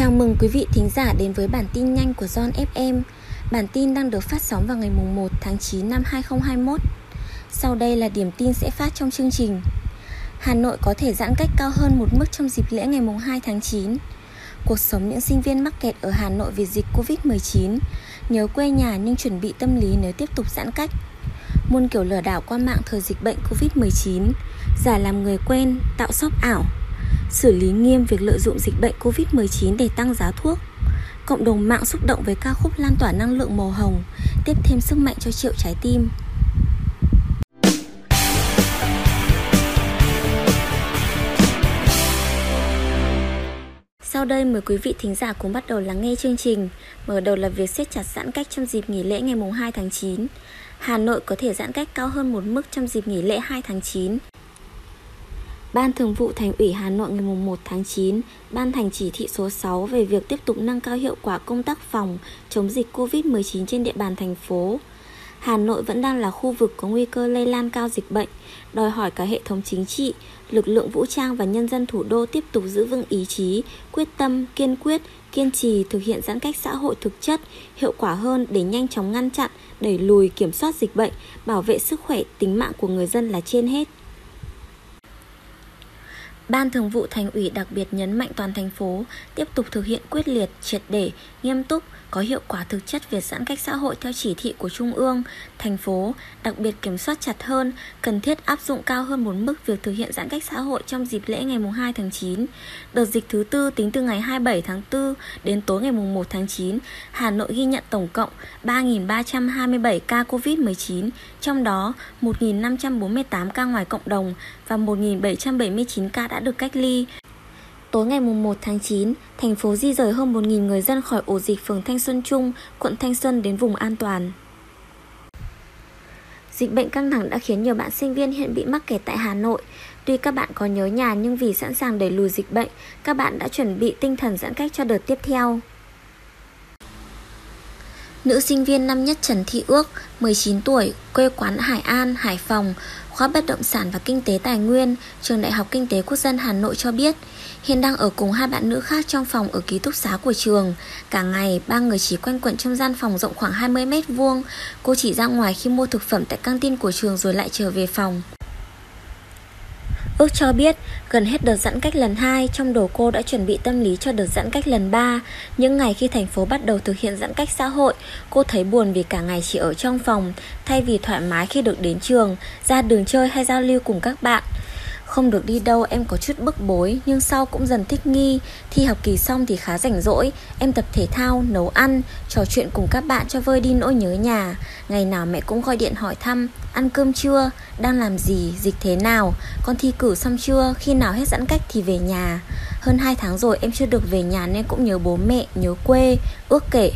Chào mừng quý vị thính giả đến với bản tin nhanh của John FM. Bản tin đang được phát sóng vào ngày 1 tháng 9 năm 2021. Sau đây là điểm tin sẽ phát trong chương trình. Hà Nội có thể giãn cách cao hơn một mức trong dịp lễ ngày 2 tháng 9. Cuộc sống những sinh viên mắc kẹt ở Hà Nội vì dịch Covid-19, nhớ quê nhà nhưng chuẩn bị tâm lý nếu tiếp tục giãn cách. Muôn kiểu lừa đảo qua mạng thời dịch bệnh Covid-19, giả làm người quen, tạo shop ảo, xử lý nghiêm việc lợi dụng dịch bệnh Covid-19 để tăng giá thuốc. Cộng đồng mạng xúc động với ca khúc lan tỏa năng lượng màu hồng, tiếp thêm sức mạnh cho triệu trái tim. Sau đây mời quý vị thính giả cùng bắt đầu lắng nghe chương trình. Mở đầu là việc siết chặt giãn cách trong dịp nghỉ lễ ngày 2 tháng 9. Hà Nội có thể giãn cách cao hơn một mức trong dịp nghỉ lễ 2 tháng 9. Ban Thường vụ Thành ủy Hà Nội ngày 1 tháng 9 ban hành chỉ thị số 6 về việc tiếp tục nâng cao hiệu quả công tác phòng chống dịch COVID-19 trên địa bàn thành phố. Hà Nội vẫn đang là khu vực có nguy cơ lây lan cao dịch bệnh, đòi hỏi cả hệ thống chính trị, lực lượng vũ trang và nhân dân thủ đô tiếp tục giữ vững ý chí, quyết tâm, kiên quyết, kiên trì thực hiện giãn cách xã hội thực chất, hiệu quả hơn để nhanh chóng ngăn chặn, đẩy lùi kiểm soát dịch bệnh, bảo vệ sức khỏe, tính mạng của người dân là trên hết. Ban Thường vụ Thành ủy đặc biệt nhấn mạnh toàn thành phố tiếp tục thực hiện quyết liệt, triệt để, nghiêm túc, có hiệu quả thực chất việc giãn cách xã hội theo chỉ thị của Trung ương, thành phố, đặc biệt kiểm soát chặt hơn, cần thiết áp dụng cao hơn một mức việc thực hiện giãn cách xã hội trong dịp lễ ngày 2 tháng 9. Đợt dịch thứ tư tính từ ngày 27 tháng 4 đến tối ngày 1 tháng 9, Hà Nội ghi nhận tổng cộng 3.327 ca COVID-19, trong đó 1.548 ca ngoài cộng đồng và 1.779 ca đã được cách ly. Tối ngày 1 tháng 9, thành phố di rời hơn 1.000 người dân khỏi ổ dịch phường Thanh Xuân Trung, quận Thanh Xuân đến vùng an toàn. Dịch bệnh căng thẳng đã khiến nhiều bạn sinh viên hiện bị mắc kẹt tại Hà Nội. Tuy các bạn có nhớ nhà nhưng vì sẵn sàng đẩy lùi dịch bệnh, các bạn đã chuẩn bị tinh thần giãn cách cho đợt tiếp theo. Nữ sinh viên năm nhất Trần Thị Ước, 19 tuổi, quê quán Hải An, Hải Phòng, khoa bất động sản và kinh tế tài nguyên, trường Đại học Kinh tế Quốc dân Hà Nội cho biết, hiện đang ở cùng hai bạn nữ khác trong phòng ở ký túc xá của trường. Cả ngày, ba người chỉ quanh quẩn trong gian phòng rộng khoảng 20 mét vuông. Cô chỉ ra ngoài khi mua thực phẩm tại căng tin của trường rồi lại trở về phòng. Ước cho biết, gần hết đợt giãn cách lần 2, trong đầu cô đã chuẩn bị tâm lý cho đợt giãn cách lần 3. Những ngày khi thành phố bắt đầu thực hiện giãn cách xã hội, cô thấy buồn vì cả ngày chỉ ở trong phòng, thay vì thoải mái khi được đến trường, ra đường chơi hay giao lưu cùng các bạn. Không được đi đâu em có chút bức bối Nhưng sau cũng dần thích nghi Thi học kỳ xong thì khá rảnh rỗi Em tập thể thao, nấu ăn Trò chuyện cùng các bạn cho vơi đi nỗi nhớ nhà Ngày nào mẹ cũng gọi điện hỏi thăm Ăn cơm chưa? Đang làm gì? Dịch thế nào? Con thi cử xong chưa? Khi nào hết giãn cách thì về nhà Hơn 2 tháng rồi em chưa được về nhà nên cũng nhớ bố mẹ, nhớ quê Ước kể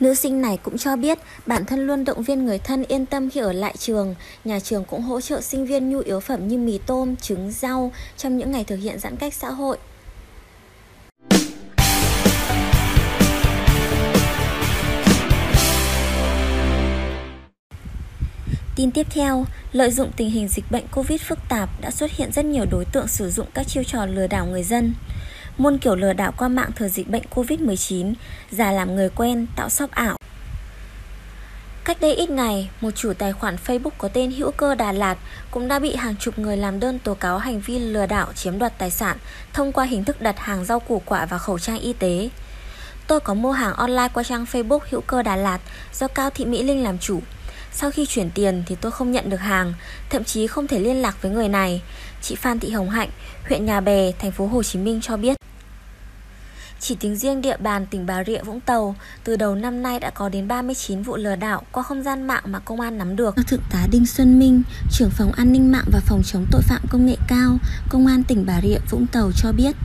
Nữ sinh này cũng cho biết bản thân luôn động viên người thân yên tâm khi ở lại trường. Nhà trường cũng hỗ trợ sinh viên nhu yếu phẩm như mì tôm, trứng, rau trong những ngày thực hiện giãn cách xã hội. Tin tiếp theo, lợi dụng tình hình dịch bệnh Covid phức tạp đã xuất hiện rất nhiều đối tượng sử dụng các chiêu trò lừa đảo người dân muôn kiểu lừa đảo qua mạng thời dịch bệnh Covid-19, giả làm người quen, tạo shop ảo. Cách đây ít ngày, một chủ tài khoản Facebook có tên Hữu Cơ Đà Lạt cũng đã bị hàng chục người làm đơn tố cáo hành vi lừa đảo chiếm đoạt tài sản thông qua hình thức đặt hàng rau củ quả và khẩu trang y tế. Tôi có mua hàng online qua trang Facebook Hữu Cơ Đà Lạt do Cao Thị Mỹ Linh làm chủ. Sau khi chuyển tiền thì tôi không nhận được hàng, thậm chí không thể liên lạc với người này. Chị Phan Thị Hồng Hạnh, huyện Nhà Bè, thành phố Hồ Chí Minh cho biết. Chỉ tính riêng địa bàn tỉnh Bà Rịa Vũng Tàu, từ đầu năm nay đã có đến 39 vụ lừa đảo qua không gian mạng mà công an nắm được. Thượng tá Đinh Xuân Minh, trưởng phòng an ninh mạng và phòng chống tội phạm công nghệ cao, công an tỉnh Bà Rịa Vũng Tàu cho biết,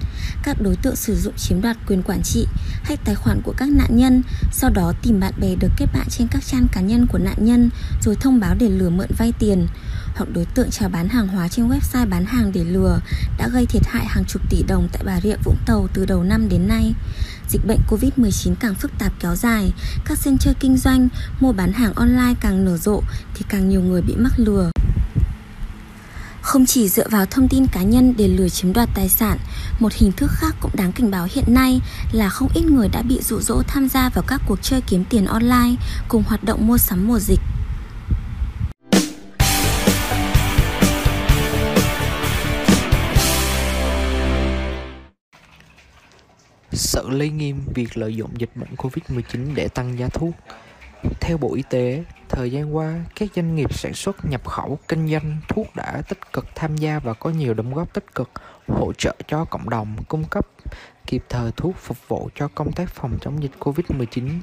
các đối tượng sử dụng chiếm đoạt quyền quản trị, hack tài khoản của các nạn nhân, sau đó tìm bạn bè được kết bạn trên các trang cá nhân của nạn nhân rồi thông báo để lừa mượn vay tiền hoặc đối tượng chào bán hàng hóa trên website bán hàng để lừa đã gây thiệt hại hàng chục tỷ đồng tại Bà Rịa Vũng Tàu từ đầu năm đến nay. Dịch bệnh Covid-19 càng phức tạp kéo dài, các sân chơi kinh doanh, mua bán hàng online càng nở rộ thì càng nhiều người bị mắc lừa. Không chỉ dựa vào thông tin cá nhân để lừa chiếm đoạt tài sản, một hình thức khác cũng đáng cảnh báo hiện nay là không ít người đã bị dụ dỗ tham gia vào các cuộc chơi kiếm tiền online cùng hoạt động mua sắm mùa dịch. Sợ lấy nghiêm việc lợi dụng dịch bệnh Covid-19 để tăng giá thuốc. Theo Bộ Y tế, thời gian qua, các doanh nghiệp sản xuất, nhập khẩu, kinh doanh thuốc đã tích cực tham gia và có nhiều đóng góp tích cực hỗ trợ cho cộng đồng, cung cấp kịp thời thuốc phục vụ cho công tác phòng chống dịch Covid-19.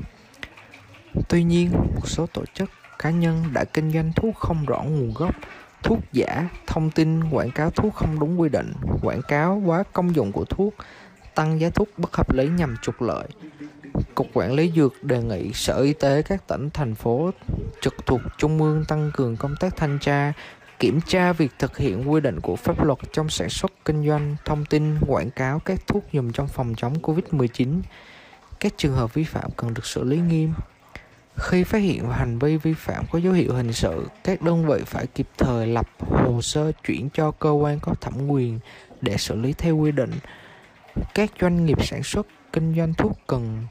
Tuy nhiên, một số tổ chức, cá nhân đã kinh doanh thuốc không rõ nguồn gốc, thuốc giả, thông tin quảng cáo thuốc không đúng quy định, quảng cáo quá công dụng của thuốc, tăng giá thuốc bất hợp lý nhằm trục lợi. Cục Quản lý Dược đề nghị Sở Y tế các tỉnh, thành phố trực thuộc Trung ương tăng cường công tác thanh tra, kiểm tra việc thực hiện quy định của pháp luật trong sản xuất, kinh doanh, thông tin, quảng cáo các thuốc dùng trong phòng chống Covid-19. Các trường hợp vi phạm cần được xử lý nghiêm. Khi phát hiện hành vi vi phạm có dấu hiệu hình sự, các đơn vị phải kịp thời lập hồ sơ chuyển cho cơ quan có thẩm quyền để xử lý theo quy định các doanh nghiệp sản xuất kinh doanh thuốc cần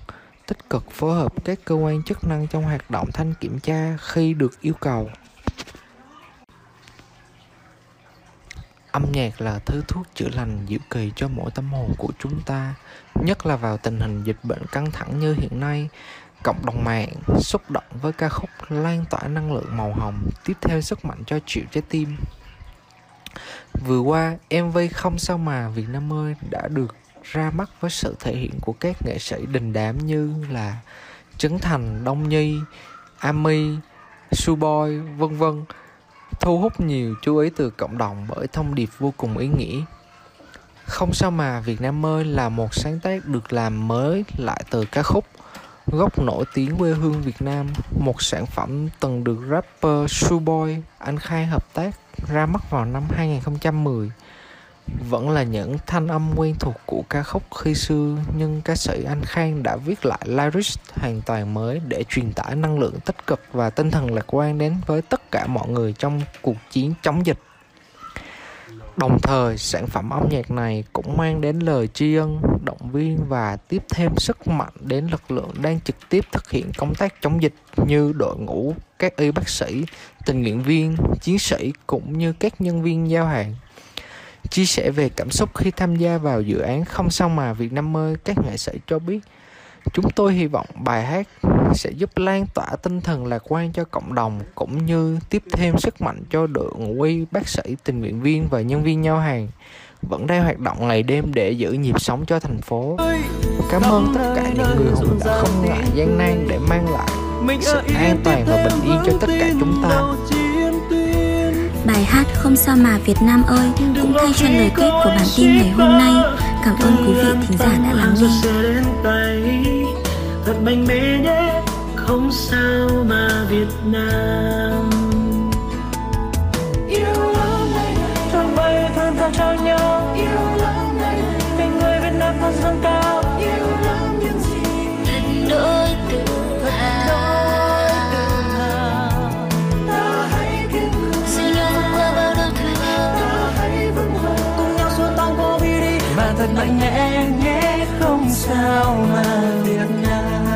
tích cực phối hợp các cơ quan chức năng trong hoạt động thanh kiểm tra khi được yêu cầu. Âm nhạc là thứ thuốc chữa lành diệu kỳ cho mỗi tâm hồn của chúng ta, nhất là vào tình hình dịch bệnh căng thẳng như hiện nay. Cộng đồng mạng xúc động với ca khúc lan tỏa năng lượng màu hồng, tiếp theo sức mạnh cho triệu trái tim. Vừa qua mv không sao mà việt nam ơi đã được ra mắt với sự thể hiện của các nghệ sĩ đình đám như là Trấn Thành, Đông Nhi, Ami, Suboy, vân vân thu hút nhiều chú ý từ cộng đồng bởi thông điệp vô cùng ý nghĩa. Không sao mà Việt Nam ơi là một sáng tác được làm mới lại từ ca khúc gốc nổi tiếng quê hương Việt Nam, một sản phẩm từng được rapper Suboy Anh Khai hợp tác ra mắt vào năm 2010 vẫn là những thanh âm quen thuộc của ca khúc khi xưa nhưng ca sĩ Anh Khang đã viết lại lyrics hoàn toàn mới để truyền tải năng lượng tích cực và tinh thần lạc quan đến với tất cả mọi người trong cuộc chiến chống dịch. Đồng thời, sản phẩm âm nhạc này cũng mang đến lời tri ân, động viên và tiếp thêm sức mạnh đến lực lượng đang trực tiếp thực hiện công tác chống dịch như đội ngũ các y bác sĩ, tình nguyện viên, chiến sĩ cũng như các nhân viên giao hàng chia sẻ về cảm xúc khi tham gia vào dự án không sao mà Việt Nam ơi các nghệ sĩ cho biết chúng tôi hy vọng bài hát sẽ giúp lan tỏa tinh thần lạc quan cho cộng đồng cũng như tiếp thêm sức mạnh cho đội ngũ y bác sĩ tình nguyện viên và nhân viên nhau hàng. Vẫn đang hoạt động ngày đêm để giữ nhịp sống cho thành phố. Cảm ơn tất cả những người hùng đã không ngại gian nan để mang lại sự an toàn và bình yên cho tất cả chúng ta Bài hát Không sao mà Việt Nam ơi cũng thay cho lời kết của bản tin ngày hôm nay. Cảm ơn quý vị thính giả đã lắng nghe. Thật mạnh mẽ nhé, không sao mà Việt Nam. thật mạnh mẽ nhé không sao mà việt nam.